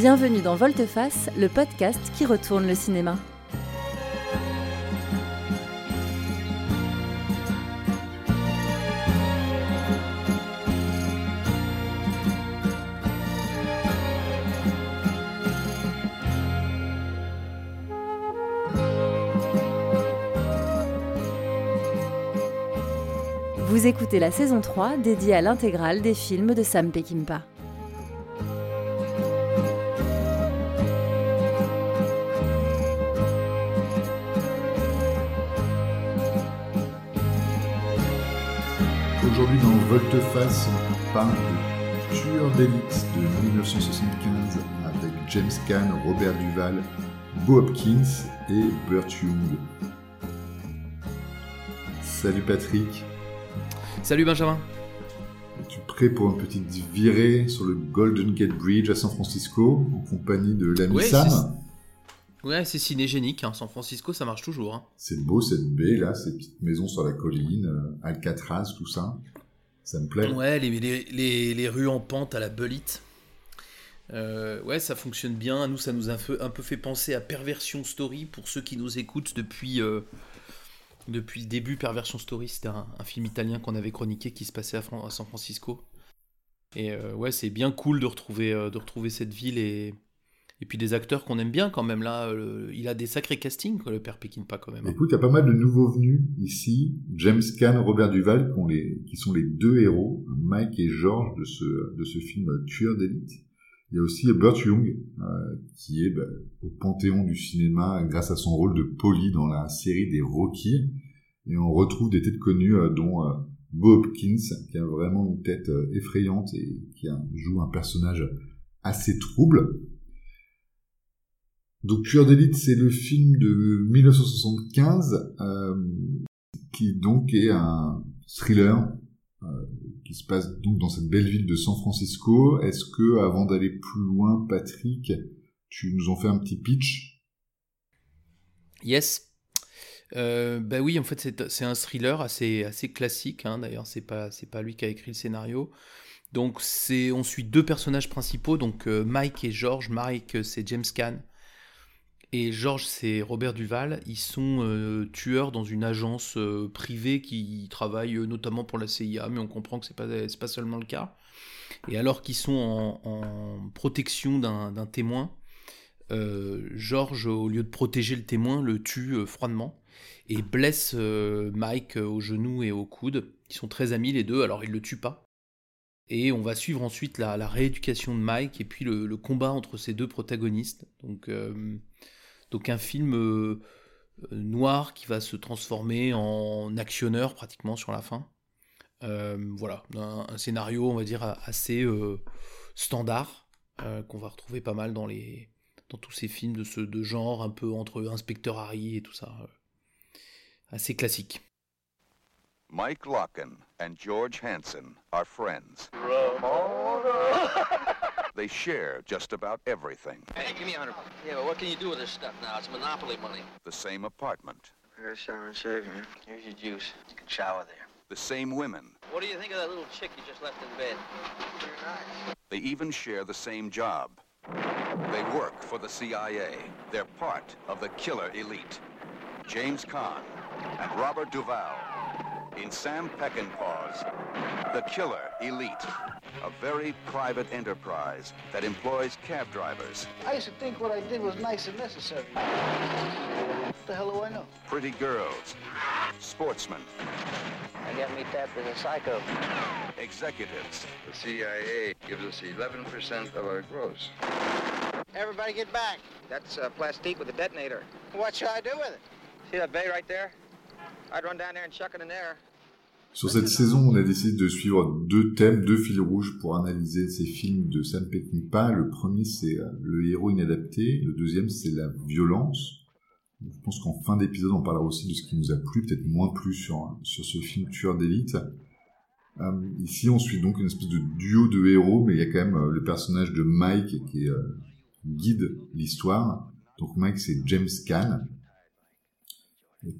Bienvenue dans Volte-Face, le podcast qui retourne le cinéma. Vous écoutez la saison 3 dédiée à l'intégrale des films de Sam Peckinpah. Aujourd'hui dans Volte-Face, on parle de Tueur d'élite de 1975 avec James Caan, Robert Duval, Bo Hopkins et Burt Young. Salut Patrick. Salut Benjamin. Es-tu prêt pour une petite virée sur le Golden Gate Bridge à San Francisco en compagnie de l'ami Sam Ouais, c'est cinégénique. Hein. San Francisco, ça marche toujours. Hein. C'est beau cette baie là, ces petites maisons sur la colline, euh, Alcatraz, tout ça. Ça me plaît. Ouais, les, les, les, les rues en pente à la belite. Euh, ouais, ça fonctionne bien. Nous, ça nous a un peu, un peu fait penser à Perversion Story pour ceux qui nous écoutent depuis, euh, depuis le début. Perversion Story, c'était un, un film italien qu'on avait chroniqué qui se passait à, Fran- à San Francisco. Et ouais, c'est bien cool de retrouver, de retrouver cette ville et, et puis des acteurs qu'on aime bien quand même. Là, euh, il a des sacrés castings, le père Peckinpah quand même. hein. Écoute, il y a pas mal de nouveaux venus ici. James Caan, Robert Duval, qui, sont les deux héros, Mike et George, de ce, de ce film Tueur d'élite. Il y a aussi Burt Young, euh, qui est bah, au panthéon du cinéma grâce à son rôle de Polly dans la série des Rocky. Et on retrouve des têtes connues, euh, dont euh, Bo Hopkins, qui a vraiment une tête effrayante et qui a- joue un personnage assez trouble. Donc Tueur d'élite, c'est le film de 1975 euh, qui donc est un thriller euh, qui se passe donc dans cette belle ville de San Francisco. Est-ce que avant d'aller plus loin, Patrick, tu nous en fais un petit pitch? Yes. Euh, bah oui, en fait, c'est un thriller assez, classique. hein. D'ailleurs, c'est pas, c'est pas lui qui a écrit le scénario. Donc, c'est, on suit deux personnages principaux, donc euh, Mike et George. Mike, c'est James Caan. Et George, c'est Robert Duval. Ils sont euh, tueurs dans une agence euh, privée qui travaille euh, notamment pour la CIA, mais on comprend que c'est pas, pas seulement le cas. Et alors qu'ils sont en, protection d'un témoin, euh, George, au lieu de protéger le témoin, le tue froidement et blesse Mike au genou et au coude. Ils sont très amis les deux, alors il le tue pas. Et on va suivre ensuite la, rééducation de Mike et puis le, le combat entre ces deux protagonistes. Donc, donc un film euh, euh, noir qui va se transformer en actionneur pratiquement sur la fin. Euh, voilà, un, un scénario, on va dire, assez euh, standard, euh, qu'on va retrouver pas mal dans les, dans tous ces films de ce de genre, un peu entre Inspecteur Harry et tout ça. euh, assez classique. Mike Locken and George Hansen are friends. they share just about everything. Hey, give me a hundred. Yeah, but what can you do with this stuff now? It's monopoly money. The same apartment, I gotta shower and shave, man. Here's your juice. You can shower there. the same women. What do you think of that little chick you just left in bed? Pretty nice. They even share the same job. They work for the CIA. They're part of the killer elite. James Caan and Robert Duvall in Sam Peckinpah's The Killer Elite, a very private enterprise that employs cab drivers, I used to think what I did was nice and necessary. What the hell do I know? pretty girls, sportsmen, I got me tapped as a psycho. executives, The CIA gives us 11% of our gross. Everybody get back. That's uh, plastique with a detonator. What should I do with it? See that bay right there? Sur cette saison, on a décidé de suivre deux thèmes, deux fils rouges pour analyser ces films de Sam Peckinpah. Le premier, c'est euh, le héros inadapté. Le deuxième, c'est la violence. Je pense qu'en fin d'épisode, on parlera aussi de ce qui nous a plu, peut-être moins plu sur, sur ce film Tueur d'élite. Euh, ici, on suit donc une espèce de duo de héros, mais il y a quand même euh, le personnage de Mike qui, guide l'histoire. Donc Mike, c'est James Caan.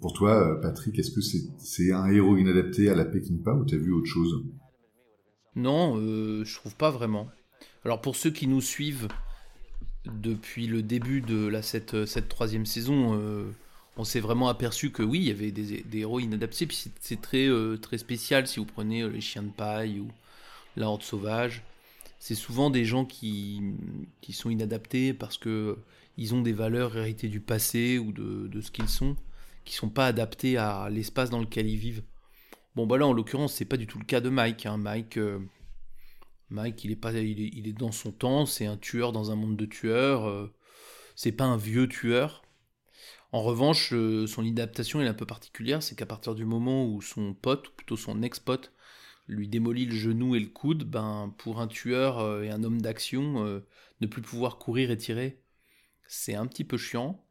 Pour toi, euh, Patrick, est-ce que c'est un héros inadapté à la Peckinpah ou t'as vu autre chose? Non, euh, je trouve pas vraiment. Alors pour ceux qui nous suivent depuis le début de la, cette, cette troisième saison, euh, on s'est vraiment aperçu que oui, il y avait des, des héros inadaptés. Puis c'est- très, euh, très spécial si vous prenez euh, les chiens de paille ou la horde sauvage. C'est souvent des gens qui, qui sont inadaptés parce que ils ont des valeurs héritées du passé ou de, de ce qu'ils sont, qui sont pas adaptés à l'espace dans lequel ils vivent. Bon, bah là, en l'occurrence, c'est pas du tout le cas de Mike. hein. Mike, euh, Mike, il est pas, il est, il est dans son temps. C'est un tueur dans un monde de tueurs. euh, c'est pas un vieux tueur. En revanche, euh, son adaptation est un peu particulière, c'est qu'à partir du moment où son pote, ou plutôt son ex-pote, lui démolit le genou et le coude, ben pour un tueur et un homme d'action, ne plus pouvoir courir et tirer, c'est un petit peu chiant.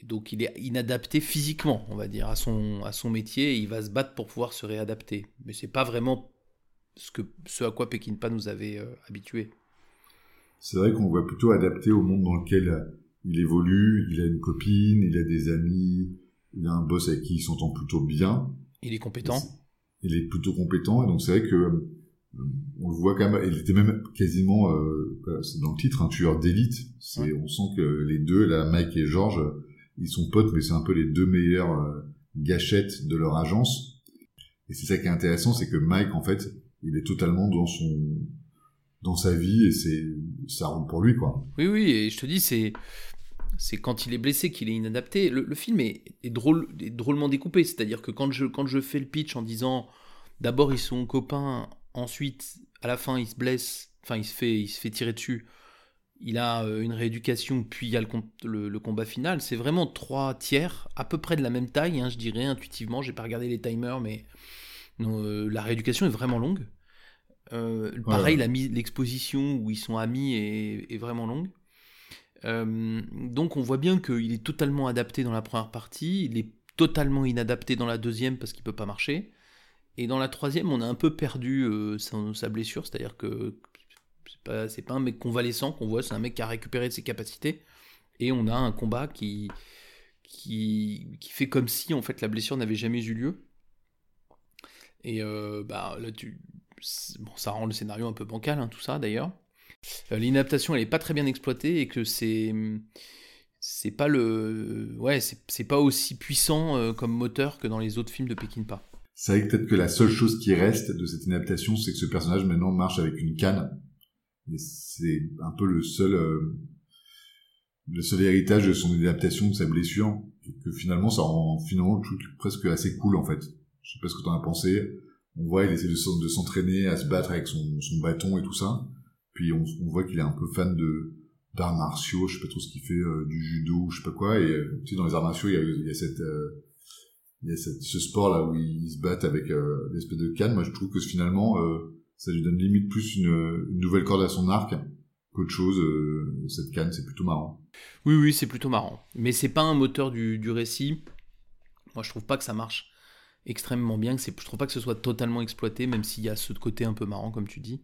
Et donc il est inadapté physiquement, on va dire, à son, à son métier, et il va se battre pour pouvoir se réadapter. Mais c'est pas vraiment ce, que, ce à quoi Pekinpa nous avait euh, habitués. C'est vrai qu'on voit plutôt adapté au monde dans lequel euh, il évolue, il a une copine, il a des amis, il a un boss avec qui il s'entend plutôt bien. Il est compétent. Il est plutôt compétent, et donc c'est vrai que euh, on le voit quand même, il était même quasiment, euh, c'est dans le titre, un tueur d'élite. Ouais. on sent que les deux, là, Mike et George, ils sont potes, mais c'est un peu les deux meilleures euh, gâchettes de leur agence. Et c'est ça qui est intéressant, c'est que Mike, en fait, il est totalement dans son, dans sa vie, et c'est, ça roule pour lui, quoi. Oui, oui, et je te dis, c'est c'est quand il est blessé qu'il est inadapté. Le, film est, drôle, drôlement découpé, c'est-à-dire que quand je, quand je fais le pitch en disant d'abord ils sont copains, ensuite à la fin il se blesse, enfin il se fait, il se fait tirer dessus, il a euh, une rééducation, puis il y a le, com- le- le combat final, c'est vraiment trois tiers, à peu près de la même taille, hein, je dirais intuitivement, j'ai pas regardé les timers, mais non, euh, la rééducation est vraiment longue. Euh, pareil, ouais. l'exposition où ils sont amis est, est vraiment longue. Euh, donc on voit bien qu'il est totalement adapté dans la première partie, il est totalement inadapté dans la deuxième parce qu'il peut pas marcher. Et dans la troisième, on a un peu perdu sa, sa blessure, c'est-à-dire que c'est pas, c'est pas un mec convalescent qu'on voit, c'est un mec qui a récupéré de ses capacités. Et on a un combat qui, qui, qui fait comme si en fait la blessure n'avait jamais eu lieu. Et euh, bah là, tu, bon, ça rend le scénario un peu bancal, hein, tout ça d'ailleurs. Euh, L'inadaptation, elle est pas très bien exploitée et que c'est c'est pas le ouais c'est pas aussi puissant euh, comme moteur que dans les autres films de Peckinpah. C'est vrai que peut-être que la seule chose qui reste de cette inadaptation, c'est que ce personnage maintenant marche avec une canne. Et c'est un peu le seul, euh, le seul héritage de son adaptation, de sa blessure. Que finalement, ça rend finalement le truc presque assez cool, en fait. Je sais pas ce que t'en as pensé. On voit, il essaie de s'entraîner à se battre avec son, son bâton et tout ça. Puis on, on voit qu'il est un peu fan de, d'arts martiaux, je sais pas trop ce qu'il fait, euh, du judo, je sais pas quoi. Et euh, tu sais, dans les arts martiaux, il y a, il y a cette, euh, il y a cette- ce sport là où ils se battent avec euh, l'espèce de canne. Moi, je trouve que finalement, euh, ça lui donne limite plus une, nouvelle corde à son arc qu'autre chose. euh, cette canne, c'est plutôt marrant. Oui oui c'est plutôt marrant, mais c'est pas un moteur du, du récit. Moi je trouve pas que ça marche extrêmement bien, que je trouve pas que ce soit totalement exploité, même s'il y a ce côté un peu marrant comme tu dis.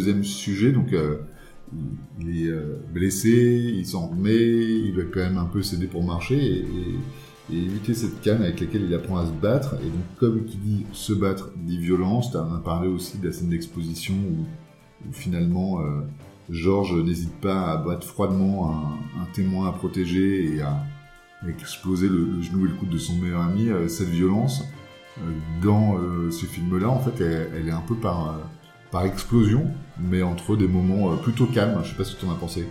Deuxième sujet. Donc, euh, il, est euh, blessé, il s'en remet, il va quand même un peu céder pour marcher et, éviter cette canne avec laquelle il apprend à se battre. Et donc, comme qui dit se battre dit violence, en as parlé aussi de la scène d'exposition où, finalement euh, Georges n'hésite pas à battre froidement un, témoin à protéger et à, exploser le, genou et le coude de son meilleur ami. Euh, cette violence, dans ce film-là, en fait, elle, elle est un peu par, par explosion, mais entre des moments euh, plutôt calmes. Je sais pas ce que tu en as pensé.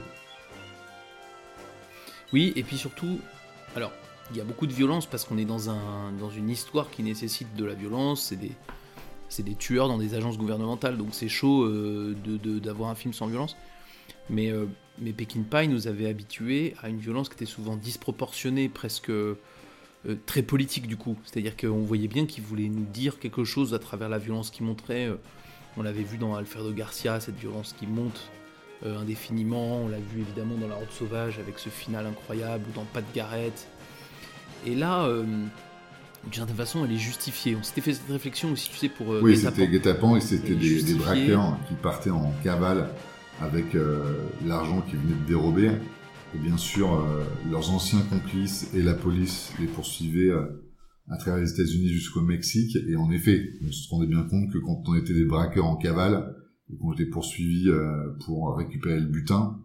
Oui, et puis surtout, alors, il y a beaucoup de violence parce qu'on est dans, un, dans une histoire qui nécessite de la violence, c'est des, c'est des tueurs dans des agences gouvernementales, donc c'est chaud euh, de- d'avoir un film sans violence. Mais, euh, mais Pekin Pie nous avait habitués à une violence qui était souvent disproportionnée, presque euh, très politique du coup. C'est-à-dire qu'on voyait bien qu'il voulait nous dire quelque chose à travers la violence qu'il montrait. On l'avait vu dans Alfredo Garcia, cette violence qui monte euh, indéfiniment. On l'a vu évidemment dans La Route Sauvage avec ce final incroyable, ou dans Pat Garrett. Et là, euh, d'une certaine façon, elle est justifiée. On s'était fait cette réflexion aussi, tu sais, pour euh, Oui, c'était guet-apens et c'était des, des braqueurs qui partaient en cavale avec l'argent qu'ils venaient de dérober. Et bien sûr, leurs anciens complices et la police les poursuivaient à travers les États-Unis jusqu'au Mexique. Et en effet, on se rendait bien compte que quand on était des braqueurs en cavale et qu'on était poursuivis euh, pour récupérer le butin,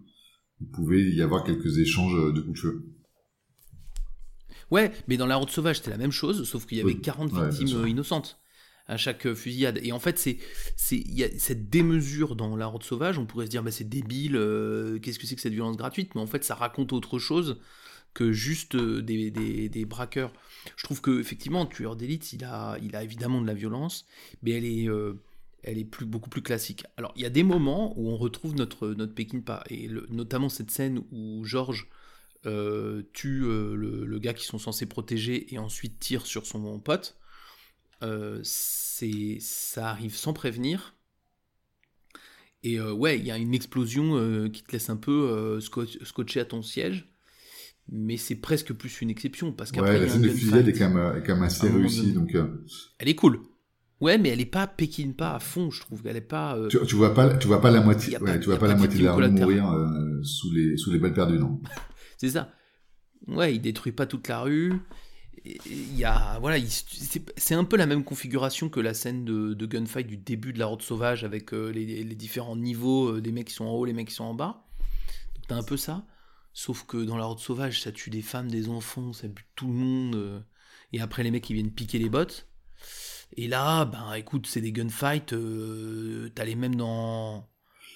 il pouvait y avoir quelques échanges de coups de feu. Ouais, mais dans La Route Sauvage, c'était la même chose, sauf qu'il y avait Oui, 40 ouais, bien victimes euh, innocentes à chaque euh, fusillade. Et en fait, c'est, c'est, il y a cette démesure dans La Route Sauvage. On pourrait se dire, bah, c'est débile, euh, qu'est-ce que c'est que cette violence gratuite? Mais en fait, ça raconte autre chose que juste euh, des, des- braqueurs. Je trouve que effectivement, Tueur d'élite, il a, il a évidemment de la violence, mais elle est, euh, elle est plus, beaucoup plus classique. Alors, il y a des moments où on retrouve notre, notre Peckinpah, et notamment cette scène où Georges euh, tue le, gars qu'ils sont censés protéger et ensuite tire sur son pote. C'est, ça arrive sans prévenir. Et ouais, il y a une explosion qui te laisse un peu scotch- scotché à ton siège. Mais c'est presque plus une exception parce qu'après Ouais, la scène de fusillade est quand même, est quand même assez réussie. Donc, euh, Elle est cool. Ouais, mais elle est pas Pékin pas à fond, je trouve. Elle est pas. euh, tu, tu vois pas, tu vois pas la moitié, pas- ouais, tu vois pas pas la de moitié de mourir euh, sous les sous les balles perdues, non C'est ça. Ouais, il détruit pas toute la rue. Il y a, voilà, il- c'est un peu la même configuration que la scène de, de gunfight du début de la route sauvage avec les, les différents niveaux, les mecs qui sont en haut, les mecs qui sont en bas. Donc t'as un peu ça. Sauf que dans la route sauvage, ça tue des femmes, des enfants, ça bute tout le monde. euh, et après, les mecs, ils viennent piquer les bottes. Et là, ben écoute, c'est des gunfights. euh, T'as les mêmes dans,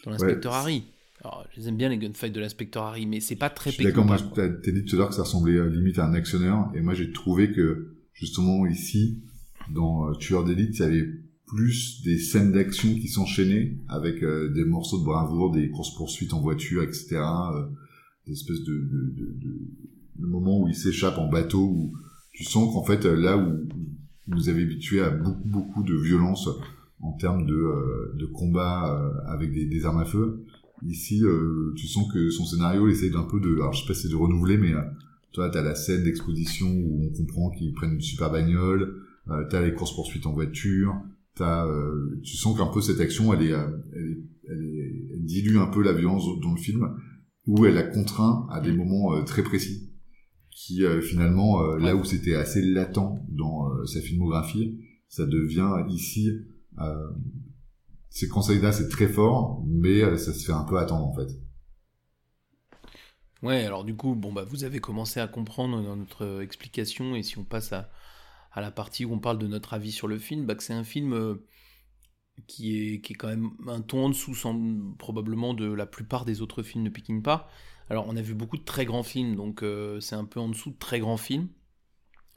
dans l'inspecteur Ouais. Harry. Alors, je les aime bien les gunfights de l'inspecteur Harry, mais c'est pas très suis d'accord, moi, t'as dit tout à l'heure que ça ressemblait euh, limite à un actionneur, et moi j'ai trouvé que, justement, ici, dans euh, Tueur d'élite, il y avait plus des scènes d'action qui s'enchaînaient, avec euh, des morceaux de bravoure, des courses-poursuites en voiture, etc., euh, des espèces de, de, de, de, de moments où il s'échappe en bateau, où tu sens qu'en fait, euh, là où vous nous avez habitués à beaucoup, beaucoup de violence en termes de, euh, de combat euh, avec des, armes à feu, Ici, euh, tu sens que son scénario essaye d'un peu de, alors je sais pas si c'est de renouveler, mais euh, toi, t'as la scène d'exposition où on comprend qu'ils prennent une super bagnole, t'as les courses poursuites en voiture, t'as, tu sens qu'un peu cette action, elle est, elle elle est- elle dilue un peu la violence dans le film, où elle a contraint à des moments euh, très précis, qui euh, finalement, euh, là où c'était assez latent dans sa filmographie, ça devient ici euh, c'est Conseil c'est très fort, mais ça se fait un peu attendre en fait. Ouais, alors du coup, bon bah vous avez commencé à comprendre dans notre explication et si on passe à, à la partie où on parle de notre avis sur le film, bah que c'est un film euh, qui est qui est quand même un ton en dessous probablement de la plupart des autres films de Peckinpah. Alors on a vu beaucoup de très grands films, donc euh, c'est un peu en dessous de très grands films.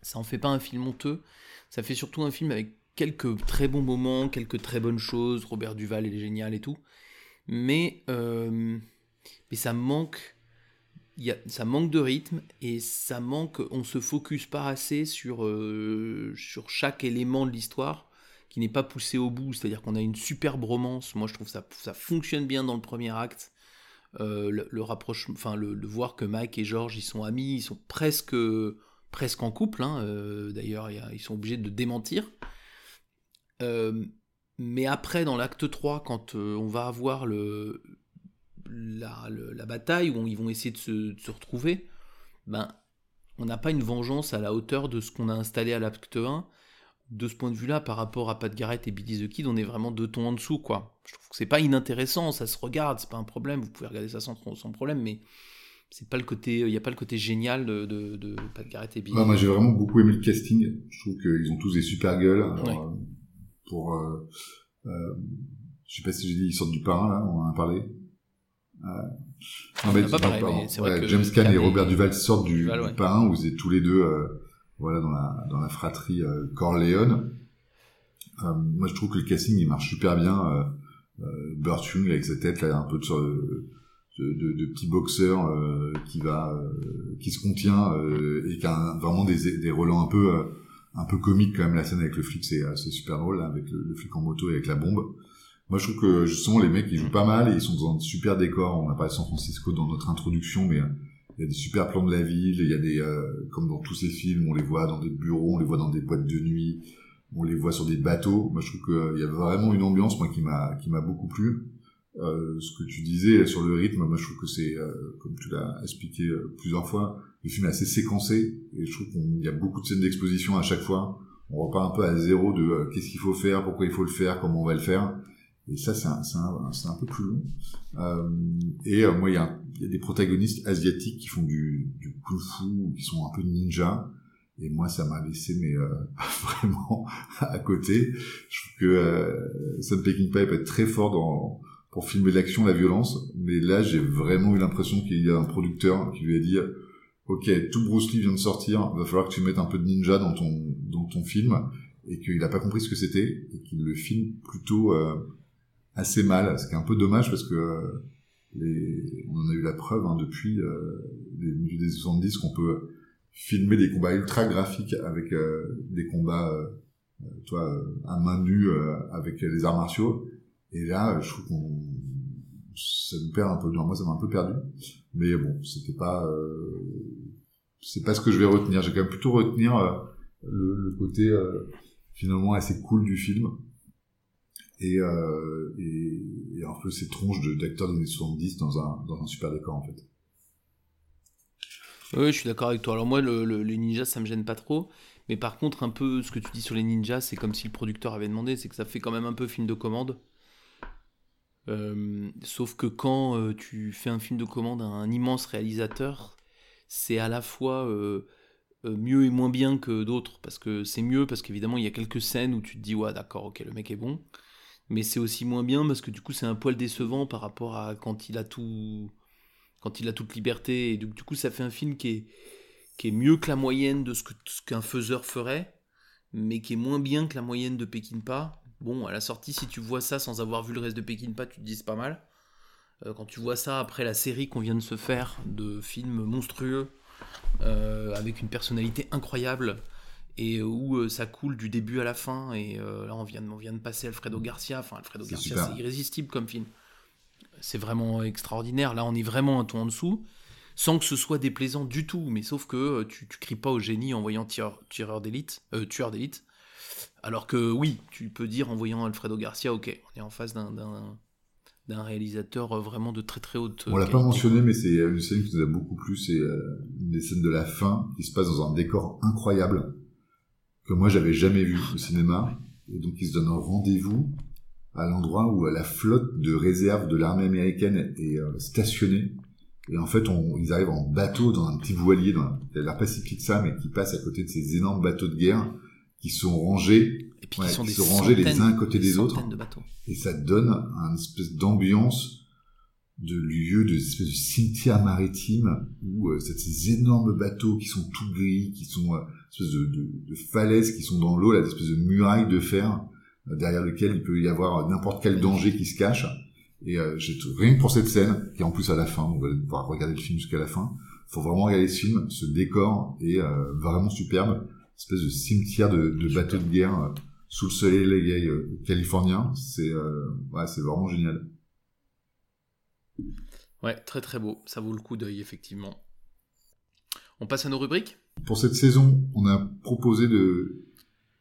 Ça en fait pas un film honteux, ça fait surtout un film avec quelques très bons moments, quelques très bonnes choses. Robert Duval est génial et tout, mais euh, mais ça manque y a, ça manque de rythme et ça manque, on se focus pas assez sur, euh, sur chaque élément de l'histoire qui n'est pas poussé au bout. C'est-à-dire qu'on a une superbe romance. Moi, je trouve ça ça fonctionne bien dans le premier acte. Euh, le, rapprochement, enfin le, voir que Mike et George ils sont amis, ils sont presque presque en couple. hein. Euh, D'ailleurs, ils sont obligés de démentir. Euh, mais après, dans l'acte 3, quand on va avoir le, la, la bataille où ils vont essayer de se, de se retrouver, ben, on n'a pas une vengeance à la hauteur de ce qu'on a installé à l'acte 1. De ce point de vue-là, par rapport à Pat Garrett et Billy the Kid, on est vraiment deux tons en dessous, quoi. Je trouve que c'est pas inintéressant, ça se regarde, c'est pas un problème, vous pouvez regarder ça sans, sans problème, mais c'est pas le côté, il n'y a pas le côté génial de, de, de Pat Garrett et Billy. Ouais, moi j'ai vraiment beaucoup aimé le casting. Je trouve qu'ils ont tous des super gueules. Alors, Ouais. euh, pour, euh, euh, je sais pas si j'ai dit ils sortent du parrain là, on en a parlé. Non, mais, pas pareil, mais vrai Ouais, que James Caan et Robert Duval sortent du, Duval, du parrain. Vous êtes tous les deux, voilà, dans la fratrie euh, Corleone. Euh, moi je trouve que le casting il marche super bien. Euh, Burt avec sa tête là, un peu de, de, de, petit boxeur qui va qui se contient et qui a vraiment des, des relents un peu un peu comiques quand même la scène avec le flic c'est super drôle avec le, le flic en moto et avec la bombe moi je trouve que justement les mecs ils jouent pas mal et ils sont dans un super décor on a parlé de San Francisco dans notre introduction mais il y a des super plans de la ville il y a des euh, comme dans tous ces films on les voit dans des bureaux on les voit dans des boîtes de nuit on les voit sur des bateaux moi je trouve qu'il y a vraiment une ambiance moi qui m'a qui m'a beaucoup plu euh, ce que tu disais sur le rythme, moi je trouve que c'est, euh, comme tu l'as expliqué euh, plusieurs fois, le film est assez séquencé et je trouve qu'il y a beaucoup de scènes d'exposition à chaque fois. On repart un peu à zéro de euh, qu'est-ce qu'il faut faire, pourquoi il faut le faire, comment on va le faire. Et ça, c'est un, un, un peu plus long. Euh, et euh, moi, il y, a, y a des protagonistes asiatiques qui font du, du kung-fu, qui sont un peu ninja. Et moi, ça m'a laissé mais euh, vraiment à côté. Je trouve que euh, Sam Peckinpah peut être très fort dans pour filmer l'action, la violence. Mais là, j'ai vraiment eu l'impression qu'il y a un producteur qui lui a dit Ok, tout Bruce Lee vient de sortir, va falloir que tu mettes un peu de ninja dans ton, dans ton film. Et qu'il n'a pas compris ce que c'était, et qu'il le filme plutôt euh, assez mal. Ce qui est un peu dommage parce que euh, les, on en a eu la preuve hein, depuis euh, les milieux des 70 qu'on peut filmer des combats ultra graphiques avec euh, des combats, toi, à main nue avec les arts martiaux. Et là, je trouve qu'on ça nous perd un peu. Non, moi, ça m'a un peu perdu. Mais bon, c'était pas, euh, c'est pas ce que je vais retenir. J'ai quand même plutôt retenir euh, le, le côté euh, finalement assez cool du film et, un peu ces tronches d'acteurs des années 70 dans un dans un super décor en fait. Oui, je suis d'accord avec toi. Alors moi, le, le- les ninjas, ça me gêne pas trop. Mais par contre, un peu ce que tu dis sur les ninjas, c'est comme si le producteur avait demandé, c'est que ça fait quand même un peu film de commande. Euh, sauf que quand euh, tu fais un film de commande à un immense réalisateur, c'est à la fois euh, mieux et moins bien que d'autres. Parce que c'est mieux, parce qu'évidemment, il y a quelques scènes où tu te dis, ouais, d'accord, ok, le mec est bon. Mais c'est aussi moins bien parce que du coup, c'est un poil décevant par rapport à quand il a tout quand il a toute liberté. Et du, du coup, ça fait un film qui est, qui est mieux que la moyenne de ce que- qu'un faiseur ferait, mais qui est moins bien que la moyenne de Peckinpah. Bon, à la sortie, si tu vois ça sans avoir vu le reste de Peckinpah, tu te dis c'est pas mal. Euh, quand tu vois ça après la série qu'on vient de se faire de films monstrueux, euh, avec une personnalité incroyable, et où euh, ça coule du début à la fin, et euh, là on vient, de- on vient de passer Alfredo Garcia, enfin Alfredo Garcia c'est irrésistible comme film. C'est vraiment extraordinaire, là on est vraiment un ton en dessous, sans que ce soit déplaisant du tout, mais sauf que euh, tu, tu cries pas au génie en voyant tireur, tireur d'élite, euh, tueur d'élite, alors que oui, tu peux dire en voyant Alfredo Garcia, ok, on est en face d'un- réalisateur euh, vraiment de très très haute On l'a pas mentionné, mais c'est une scène qui nous a beaucoup plu. C'est euh, une des scènes de la fin qui se passe dans un décor incroyable que moi j'avais jamais vu au cinéma. Et donc ils se donnent un rendez-vous à l'endroit où la flotte de réserve de l'armée américaine est euh, stationnée. Et en fait, on, ils arrivent en bateau dans un petit voilier, dans qui a l'air pas si petit que ça, mais qui passe à côté de ces énormes bateaux de guerre qui sont rangés Et puis ouais, qui sont qui des sont rangés les uns à côté des autres. centaines de bateaux. et ça donne un espèce d'ambiance de lieu, de espèce de cimetière maritime où euh, c'est ces énormes bateaux qui sont tout gris, qui sont euh, espèce de, de, de falaises qui sont dans l'eau, là, des espèces de murailles de fer euh, derrière lequel il peut y avoir n'importe quel danger qui se cache. Et euh, j'ai tout- rien que pour cette scène, qui est en plus à la fin, on va pouvoir regarder le film jusqu'à la fin. Faut vraiment regarder ce film, ce décor est euh, vraiment superbe, espèce de cimetière de, de bateaux de guerre euh, sous le soleil euh, californien. C'est euh, ouais, c'est vraiment génial. Ouais, très très beau, ça vaut le coup d'œil effectivement. On passe à nos rubriques? Pour cette saison, on a proposé de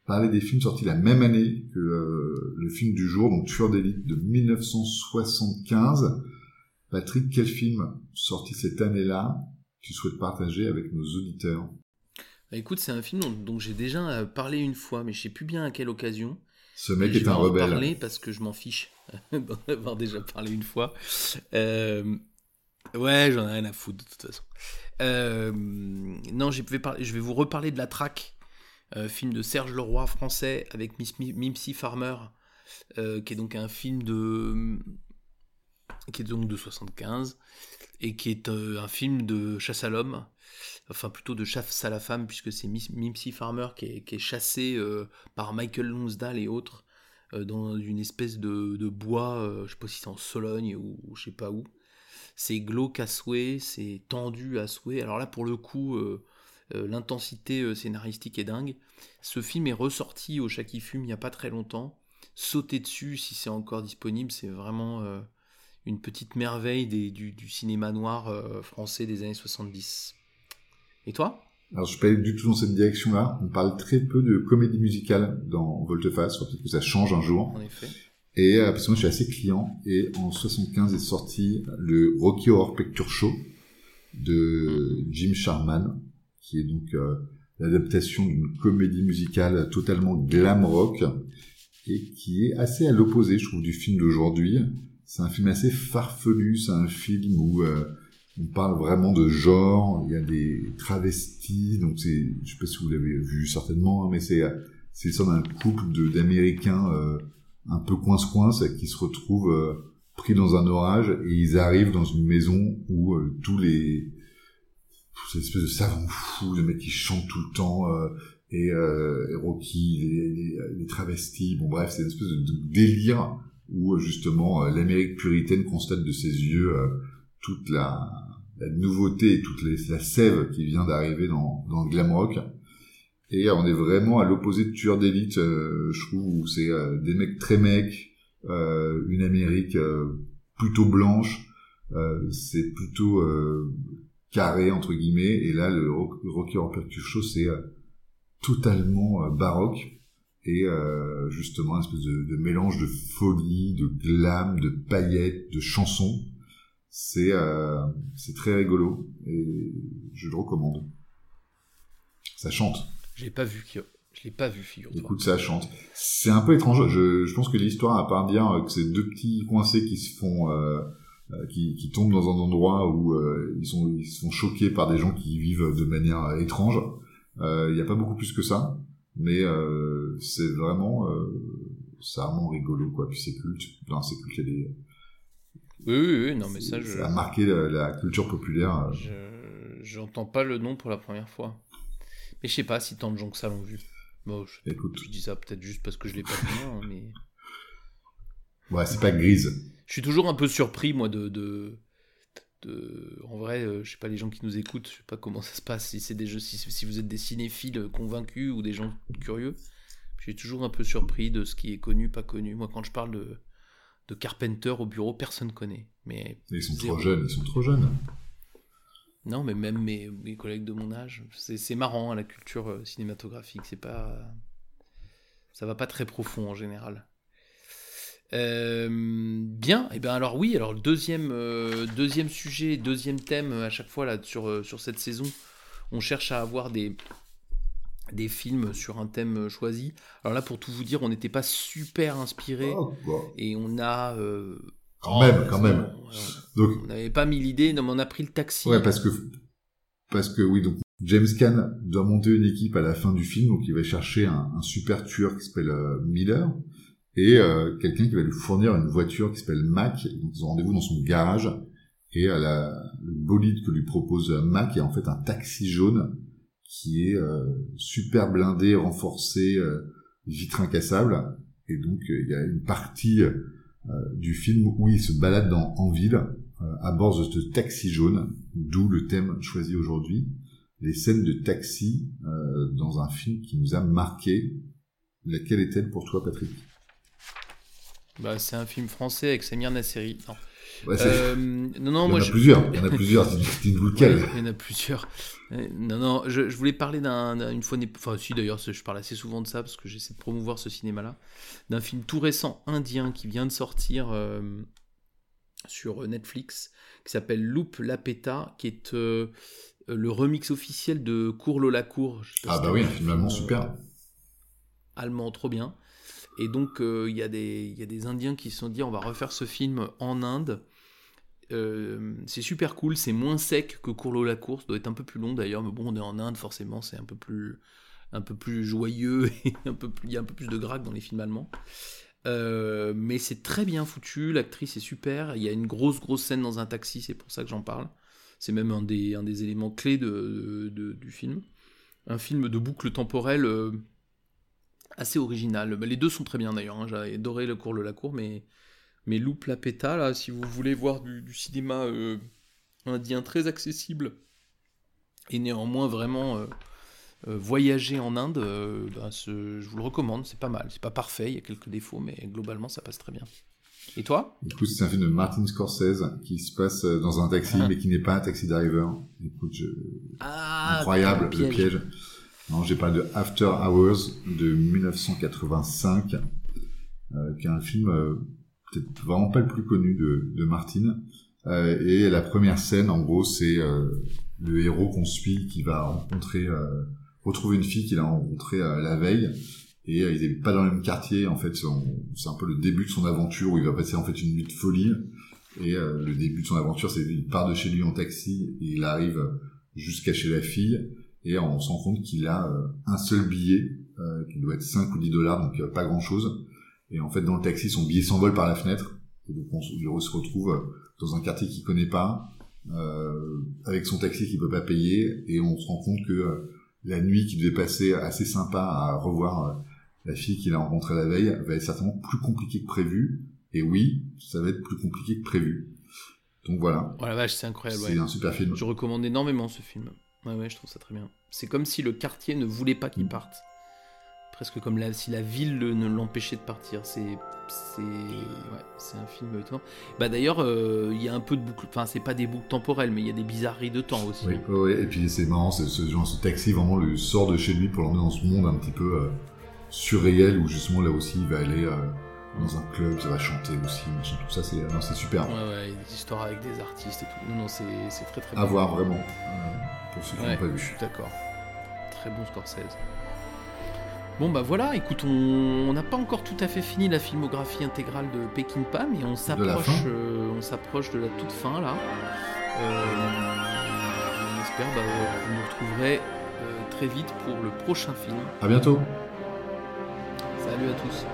parler des films sortis la même année que euh, le film du jour, donc Tueur d'élite de 1975. Patrick, quel film sorti cette année-là tu souhaites partager avec nos auditeurs? Bah, écoute, c'est un film dont, dont j'ai déjà euh, parlé une fois, mais je sais plus bien à quelle occasion. Ce mec Et je est vais un en rebelle. reparler parce que je m'en fiche d'en avoir déjà parlé une fois. Euh, ouais, j'en ai rien à foutre de toute façon. Euh, non, je vais, parler- je vais vous reparler de La Traque, euh, film de Serge Leroy français avec Miss Mimsy Farmer, qui est donc un film de qui est donc de 75 et qui est un film de chasse à l'homme, enfin plutôt de chasse à la femme puisque c'est Mimsy Farmer qui est, chassée euh, par Michael Lonsdale et autres euh, dans une espèce de, bois, euh, je sais pas si c'est en Sologne ou, ou je sais pas où. C'est glauque à souhait, c'est tendu à souhait. Alors là, pour le coup, euh, l'intensité scénaristique est dingue. Ce film est ressorti au Chat qui fume il n'y a pas très longtemps. Sautez dessus si c'est encore disponible, c'est vraiment une petite merveille du, cinéma noir français des années 70. Et toi? Alors, je suis pas du tout dans cette direction-là. On parle très peu de comédie musicale dans Volteface. Peut-être que ça change un jour. En effet. Et euh, parce que moi, je suis assez client. Et en 75 est sorti le Rocky Horror Picture Show de Jim Sharman, qui est donc euh, l'adaptation d'une comédie musicale totalement glam rock et qui est assez à l'opposé, je trouve, du film d'aujourd'hui. C'est un film assez farfelu. C'est un film où euh, on parle vraiment de genre. Il y a des travestis. Donc c'est, je sais pas si vous l'avez vu certainement, hein, mais c'est c'est l'histoire d'un couple de d'Américains euh, un peu coince-coince qui se retrouvent euh, pris dans un orage et ils arrivent dans une maison où euh, tous les cette espèce de savants fous, les mecs qui chantent tout le temps euh, et, euh, et Rocky, les, les, les travestis, bon bref, c'est une espèce de, délire où justement euh, l'Amérique puritaine constate de ses yeux toute la, la nouveauté et toute la sève qui vient d'arriver dans, le glam rock. Et on est vraiment à l'opposé de Tueur d'élite, euh, je trouve, où c'est euh, des mecs très mecs, euh, une Amérique plutôt blanche, c'est plutôt carré entre guillemets, et là le Rock- Rocky Horror c'est totalement baroque et justement un espèce de, de mélange de folie, de glam, de paillettes, de chansons. C'est euh, c'est très rigolo et je le recommande. Ça chante. Je l'ai pas vu. Je l'ai pas vu, figure-toi. Écoute, ça chante. C'est un peu étrange. Je, je pense que l'histoire, à part dire euh, que c'est deux petits coincés qui se font, euh, euh, qui, qui tombent dans un endroit où euh, ils sont, ils se font choqués par des gens qui vivent de manière étrange. Euh, Il n'y a pas beaucoup plus que ça, mais euh, c'est vraiment, euh, c'est vraiment rigolo, quoi. Puis c'est culte. Dans c'est culte, il y a des- Oui, oui, oui, non, mais ça, je. ça a marqué la, la culture populaire. euh. Je j'entends pas le nom pour la première fois. Mais je sais pas si tant de gens que ça l'ont vu. Bon, je, Écoute, je dis ça peut-être juste parce que je l'ai pas vu, hein, mais ouais, c'est pas grise. je suis toujours un peu surpris moi de de, de- en vrai, euh, je sais pas les gens qui nous écoutent, je sais pas comment ça se passe si c'est des jeux si, si vous êtes des cinéphiles convaincus ou des gens curieux. Je suis toujours un peu surpris de ce qui est connu, pas connu. Moi, quand je parle de de Carpenter au bureau, personne connaît. Mais Ils sont Zéro. trop jeunes. Ils sont trop jeunes. Non, mais même mes, mes collègues de mon âge, c'est marrant, hein, la culture euh, cinématographique, c'est pas... Ça va pas très profond en général. Euh, bien, et bien alors oui, alors le deuxième, euh, deuxième sujet, deuxième thème à chaque fois là sur, sur cette saison, on cherche à avoir des, des films sur un thème choisi. Alors là, pour tout vous dire, on n'était pas super inspiré Oh, bon. et on a... euh, Quand même, oh, quand même. bon, Donc, on n'avait pas mis l'idée, non, mais on a pris le taxi. Ouais, parce que parce que oui, donc James Caan doit monter une équipe à la fin du film, donc il va chercher un, un super tueur qui s'appelle euh, Miller et euh, quelqu'un qui va lui fournir une voiture qui s'appelle Mac. Donc ils ont rendez-vous dans son garage et euh, la, le bolide que lui propose Mac est en fait un taxi jaune qui est euh, super blindé, renforcé, euh, vitre incassable. Et donc euh, il y a une partie du film où il se balade dans, en ville à bord de ce taxi jaune, d'où le thème choisi aujourd'hui, les scènes de taxi dans un film qui nous a marqué. Laquelle est-elle pour toi, Patrick? Bah, c'est un film français avec Samir Nasseri. Non. Euh, non, non, Il y moi en a je... plusieurs, il y en a plusieurs, lequel. Ouais, il y en a plusieurs. Euh, Non, non, je, je voulais parler d'un, une fois, enfin si d'ailleurs, je parle assez souvent de ça parce que j'essaie de promouvoir ce cinéma-là, d'un film tout récent indien qui vient de sortir, euh, sur Netflix qui s'appelle Loop La Peta, qui est euh, le remix officiel de Courlo la Cour. Ah bah oui, un film allemand super. Allemand, trop bien. Et donc, il y, a des- il y a des Indiens qui se sont dit on va refaire ce film en Inde. Euh, c'est super cool, c'est moins sec que Courlo la course, doit être un peu plus long d'ailleurs, mais bon, on est en Inde, forcément, c'est un peu plus, joyeux il y a un peu plus de graque dans les films allemands. Euh, mais c'est très bien foutu, l'actrice est super, il y a une grosse grosse scène dans un taxi, c'est pour ça que j'en parle. C'est même un des, éléments clés du film. Un film de boucle temporelle euh, assez original. Bah, Les deux sont très bien d'ailleurs, hein, j'ai adoré le cours la cour, mais mais Loupe la Péta, là, si vous voulez voir du, du cinéma euh, indien très accessible et néanmoins vraiment euh, euh, voyager en Inde, ben, ce- je vous le recommande, c'est pas mal. C'est pas parfait, il y a quelques défauts, mais globalement ça passe très bien. Et toi? Du coup, c'est un film de Martin Scorsese qui se passe dans un taxi, Ah. mais qui n'est pas un taxi driver. Écoute, je- Ah, incroyable, le piège. Non, j'ai parlé de After Hours de 1985, euh, qui est un film euh, peut-être vraiment pas le plus connu de, de Martin. Euh, et la première scène, en gros, c'est euh, le héros qu'on suit qui va rencontrer, euh, retrouver une fille qu'il a rencontrée euh, la veille. Et ils n'habitent pas dans le même quartier. En fait, c'est un peu le début de son aventure où il va passer en fait une nuit de folie. Et le début de son aventure, c'est il part de chez lui en taxi et il arrive jusqu'à chez la fille et on se rend compte qu'il a euh, un seul billet euh, qui doit être 5 ou 10 dollars, donc euh, pas grand chose. Et en fait, dans le taxi, son billet s'envole par la fenêtre. Et donc, on, se- retrouve dans un quartier qu'il connaît pas, euh, avec son taxi qu'il peut pas payer, et on se rend compte que euh, la nuit qui devait passer assez sympa à revoir euh, la fille qu'il a rencontrée la veille va être certainement plus compliquée que prévu. Et oui, ça va être plus compliqué que prévu. Donc voilà, Oh la vache, c'est incroyable. c'est ouais. un super film. Je recommande énormément ce film. Ouais, ouais, je trouve ça très bien. C'est comme si le quartier ne voulait pas qu'il parte. Presque comme la- si la ville le- ne l'empêchait de partir. C'est, c'est, ouais, c'est un film étonnant. Bah d'ailleurs, euh, il y a un peu de boucle. Enfin, c'est pas des boucles temporelles, mais il y a des bizarreries de temps aussi. Oui, ouais. et puis c'est marrant, ce genre, ce taxi vraiment le sort de chez lui pour l'emmener dans ce monde un petit peu euh, surréel où justement là aussi il va aller euh, dans un club, ça va chanter aussi, machin, tout ça, c'est non, c'est super. Ouais, ouais, il y a des histoires avec des artistes et tout. Non, non, c'est, c'est très très À bien. voir vraiment, euh, pour ceux qui Ouais, n'ont pas je vu. suis d'accord. Très bon Scorsese. Bon bah voilà, écoute, on n'a pas encore tout à fait fini la filmographie intégrale de Peking Pam, mais on s'approche, euh, on s'approche de la toute fin là. Euh, on espère bah, que vous nous retrouverez euh, très vite pour le prochain film. À bientôt. Salut à tous.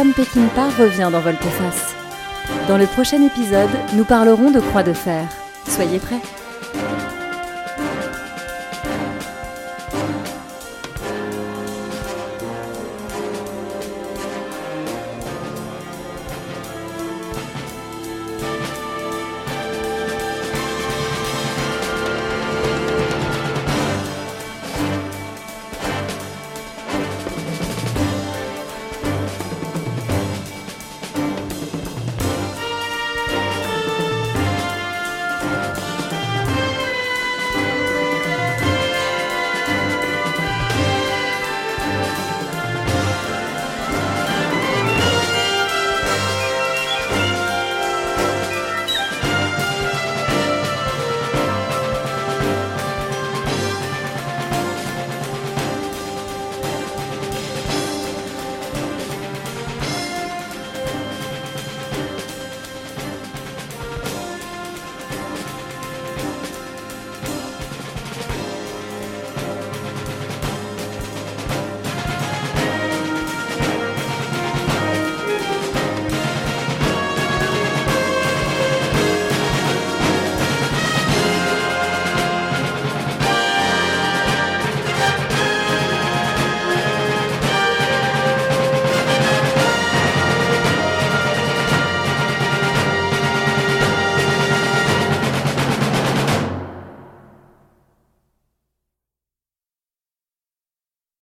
Sam Peckinpah revient dans Volte-Face. Dans le prochain épisode, nous parlerons de Croix de Fer. Soyez prêts